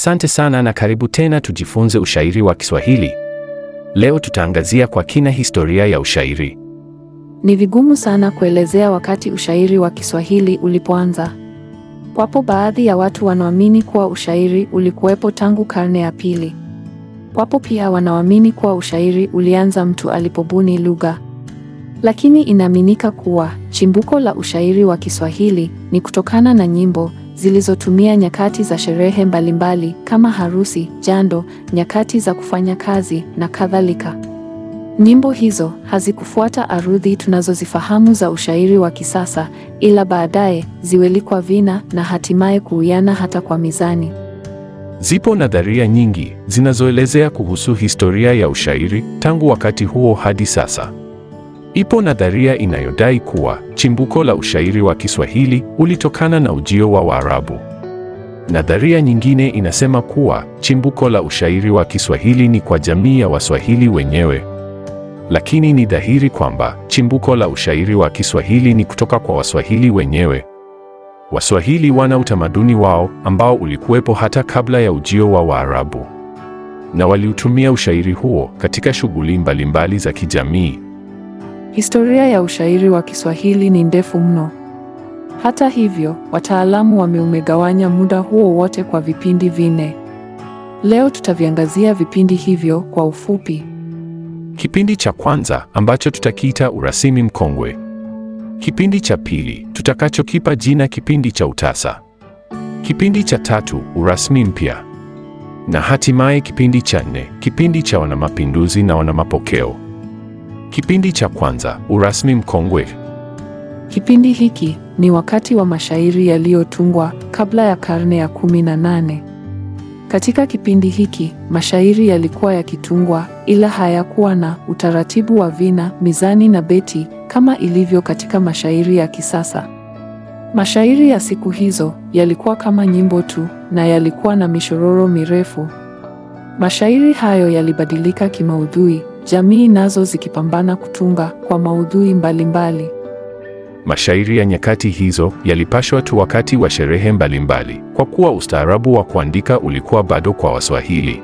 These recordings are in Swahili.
Asante sana na karibu tena tujifunze ushairi wa Kiswahili. Leo tutaangazia kwa kina historia ya ushairi. Ni vigumu sana kuelezea wakati ushairi wa Kiswahili ulipoanza. Wapo baadhi ya watu wanaoamini kuwa ushairi ulikuwepo tangu karne ya pili. Wapo pia wanaoamini kuwa ushairi ulianza mtu alipobuni lugha. Lakini inaaminika kuwa chimbuko la ushairi wa Kiswahili ni kutokana na nyimbo zilizotumia nyakati za sherehe mbalimbali kama harusi, jando, nyakati za kufanya kazi na kadhalika. Nyimbo hizo hazikufuata arudhi tunazozifahamu za ushairi wa kisasa, ila baadaye ziwelikwa vina na hatimaye kuuiana hata kwa mizani. Zipo nadharia nyingi zinazoelezea kuhusu historia ya ushairi tangu wakati huo hadi sasa. Ipo nadharia inayodai kuwa chimbuko la ushairi wa Kiswahili ulitokana na ujio wa Waarabu. Nadharia nyingine inasema kuwa chimbuko la ushairi wa Kiswahili ni kwa jamii ya Waswahili wenyewe. Lakini ni dhahiri kwamba chimbuko la ushairi wa Kiswahili ni kutoka kwa Waswahili wenyewe. Waswahili wana utamaduni wao ambao ulikuwepo hata kabla ya ujio wa Waarabu. Na waliutumia ushairi huo katika shughuli mbalimbali za kijamii. Historia ya ushairi wa Kiswahili ni ndefu mno. Hata hivyo, wataalamu wameumegawanya muda huo wote kwa vipindi vinne. Leo tutaviangazia vipindi hivyo kwa ufupi. Kipindi cha kwanza ambacho tutakiita urasimi mkongwe. Kipindi cha pili tutakachokipa jina kipindi cha utasa. Kipindi cha tatu urasmi mpya, na hatimaye kipindi cha nne kipindi cha wanamapinduzi na wanamapokeo. Kipindi cha kwanza urasmi mkongwe. Kipindi hiki ni wakati wa mashairi yaliyotungwa kabla ya karne ya kumi na nane. Katika kipindi hiki mashairi yalikuwa yakitungwa, ila hayakuwa na utaratibu wa vina, mizani na beti kama ilivyo katika mashairi ya kisasa. Mashairi ya siku hizo yalikuwa kama nyimbo tu na yalikuwa na mishororo mirefu. Mashairi hayo yalibadilika kimaudhui, jamii nazo zikipambana kutunga kwa maudhui mbalimbali. Mashairi ya nyakati hizo yalipashwa tu wakati wa sherehe mbalimbali, kwa kuwa ustaarabu wa kuandika ulikuwa bado kwa Waswahili.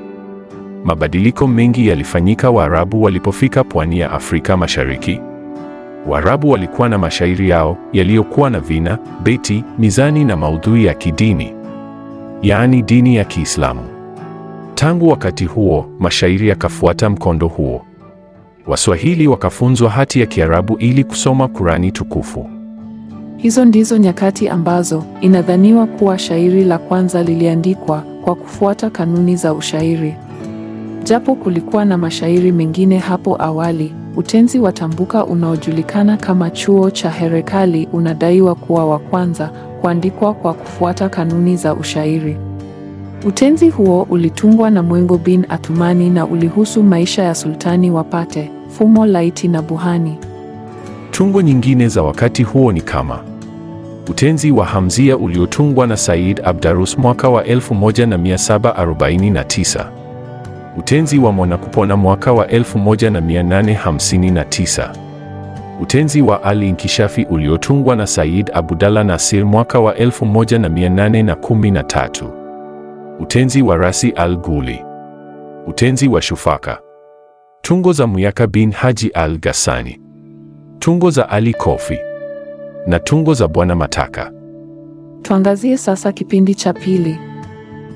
Mabadiliko mengi yalifanyika Waarabu walipofika pwani ya Afrika Mashariki. Waarabu walikuwa na mashairi yao yaliyokuwa na vina, beti, mizani na maudhui ya kidini, yaani dini ya Kiislamu. Tangu wakati huo, mashairi yakafuata mkondo huo. Waswahili wakafunzwa hati ya Kiarabu ili kusoma Kurani tukufu. Hizo ndizo nyakati ambazo inadhaniwa kuwa shairi la kwanza liliandikwa kwa kufuata kanuni za ushairi. Japo kulikuwa na mashairi mengine hapo awali, utenzi wa tambuka unaojulikana kama chuo cha Herekali unadaiwa kuwa wa kwanza kuandikwa kwa kufuata kanuni za ushairi. Utenzi huo ulitungwa na Mwengo bin Athumani na ulihusu maisha ya sultani wa Pate, Fumo Laiti na Buhani. Tungo nyingine za wakati huo ni kama utenzi wa Hamzia uliotungwa na Said Abdarus mwaka wa 1749, utenzi wa Mwanakupona mwaka wa 1859, utenzi wa Ali Inkishafi uliotungwa na Said Abdallah Nasir mwaka wa 1813, utenzi wa Rasi al-Guli, utenzi wa Shufaka, tungo za Muyaka bin Haji al Gasani, tungo za Ali Kofi na tungo za Bwana Mataka. Tuangazie sasa kipindi cha pili,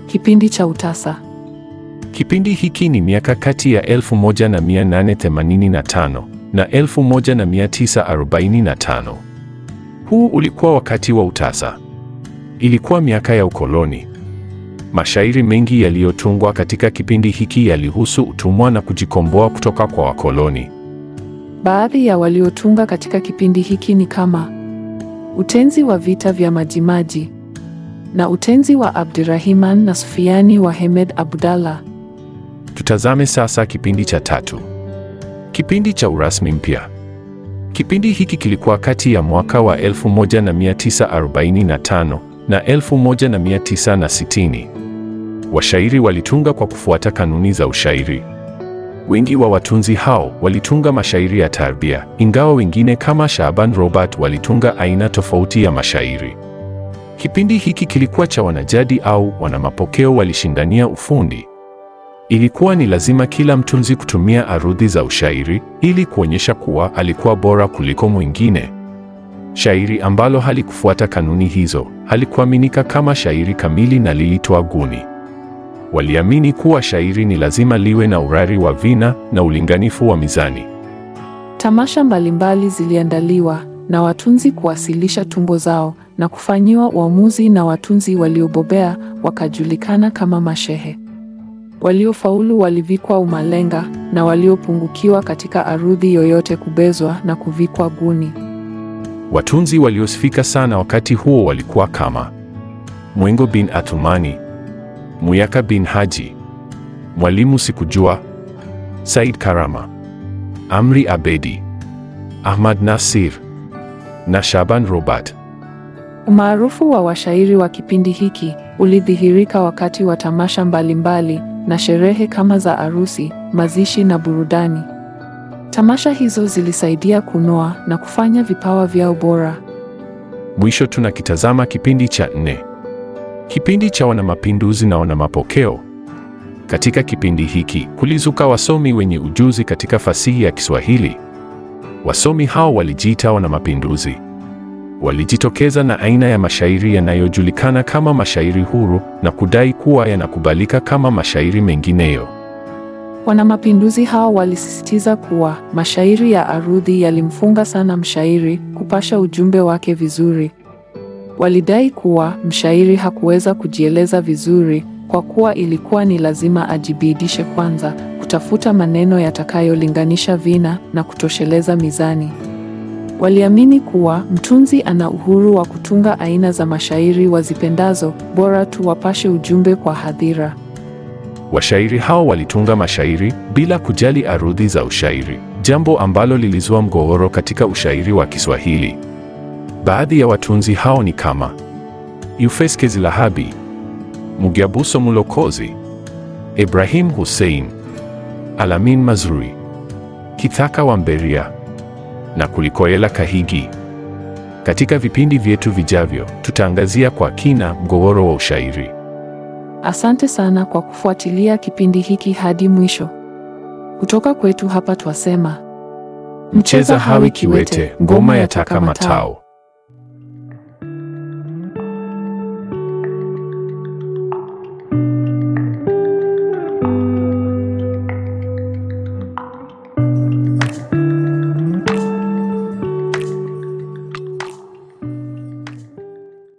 kipindi cha utasa. Kipindi hiki ni miaka kati ya 1885 na 1945. Huu ulikuwa wakati wa utasa. Ilikuwa miaka ya ukoloni. Mashairi mengi yaliyotungwa katika kipindi hiki yalihusu utumwa na kujikomboa kutoka kwa wakoloni. Baadhi ya waliotunga katika kipindi hiki ni kama utenzi wa vita vya Majimaji na utenzi wa Abdirahiman na Sufiani wa Hemed Abdallah. Tutazame sasa kipindi cha tatu, kipindi cha urasmi mpya. Kipindi hiki kilikuwa kati ya mwaka wa 1945 na 1960. Washairi walitunga kwa kufuata kanuni za ushairi. Wengi wa watunzi hao walitunga mashairi ya tarbia, ingawa wengine kama Shaaban Robert walitunga aina tofauti ya mashairi. Kipindi hiki kilikuwa cha wanajadi au wanamapokeo walishindania ufundi. Ilikuwa ni lazima kila mtunzi kutumia arudhi za ushairi ili kuonyesha kuwa alikuwa bora kuliko mwingine. Shairi ambalo halikufuata kanuni hizo halikuaminika kama shairi kamili na lilitoa guni. Waliamini kuwa shairi ni lazima liwe na urari wa vina na ulinganifu wa mizani. Tamasha mbalimbali ziliandaliwa na watunzi kuwasilisha tumbo zao na kufanyiwa uamuzi na watunzi waliobobea wakajulikana kama mashehe. Waliofaulu walivikwa umalenga na waliopungukiwa katika arudhi yoyote kubezwa na kuvikwa guni. Watunzi waliosifika sana wakati huo walikuwa kama Mwengo bin Athumani, Muyaka bin Haji, Mwalimu Sikujua, Said Karama, Amri Abedi, Ahmad Nasir na Shaban Robert. Umaarufu wa washairi wa kipindi hiki ulidhihirika wakati wa tamasha mbalimbali na sherehe kama za arusi, mazishi na burudani. Tamasha hizo zilisaidia kunoa na kufanya vipawa vyao bora. Mwisho tunakitazama kipindi cha nne, kipindi cha wanamapinduzi na wanamapokeo. Katika kipindi hiki kulizuka wasomi wenye ujuzi katika fasihi ya Kiswahili. Wasomi hao walijiita wanamapinduzi. Walijitokeza na aina ya mashairi yanayojulikana kama mashairi huru na kudai kuwa yanakubalika kama mashairi mengineyo. Wanamapinduzi hao walisisitiza kuwa mashairi ya arudhi yalimfunga sana mshairi kupasha ujumbe wake vizuri. Walidai kuwa mshairi hakuweza kujieleza vizuri kwa kuwa ilikuwa ni lazima ajibidishe kwanza kutafuta maneno yatakayolinganisha vina na kutosheleza mizani. Waliamini kuwa mtunzi ana uhuru wa kutunga aina za mashairi wazipendazo, bora tu wapashe ujumbe kwa hadhira. Washairi hao walitunga mashairi bila kujali arudhi za ushairi, jambo ambalo lilizua mgogoro katika ushairi wa Kiswahili. Baadhi ya watunzi hao ni kama Yufeske Zilahabi, Mugyabuso Mulokozi, Ibrahim Hussein, Alamin Mazrui, Kithaka wa Mberia na Kulikoela Kahigi. Katika vipindi vyetu vijavyo, tutaangazia kwa kina mgogoro wa ushairi. Asante sana kwa kufuatilia kipindi hiki hadi mwisho. Kutoka kwetu hapa twasema, Mcheza hawi kiwete, ngoma yataka matao.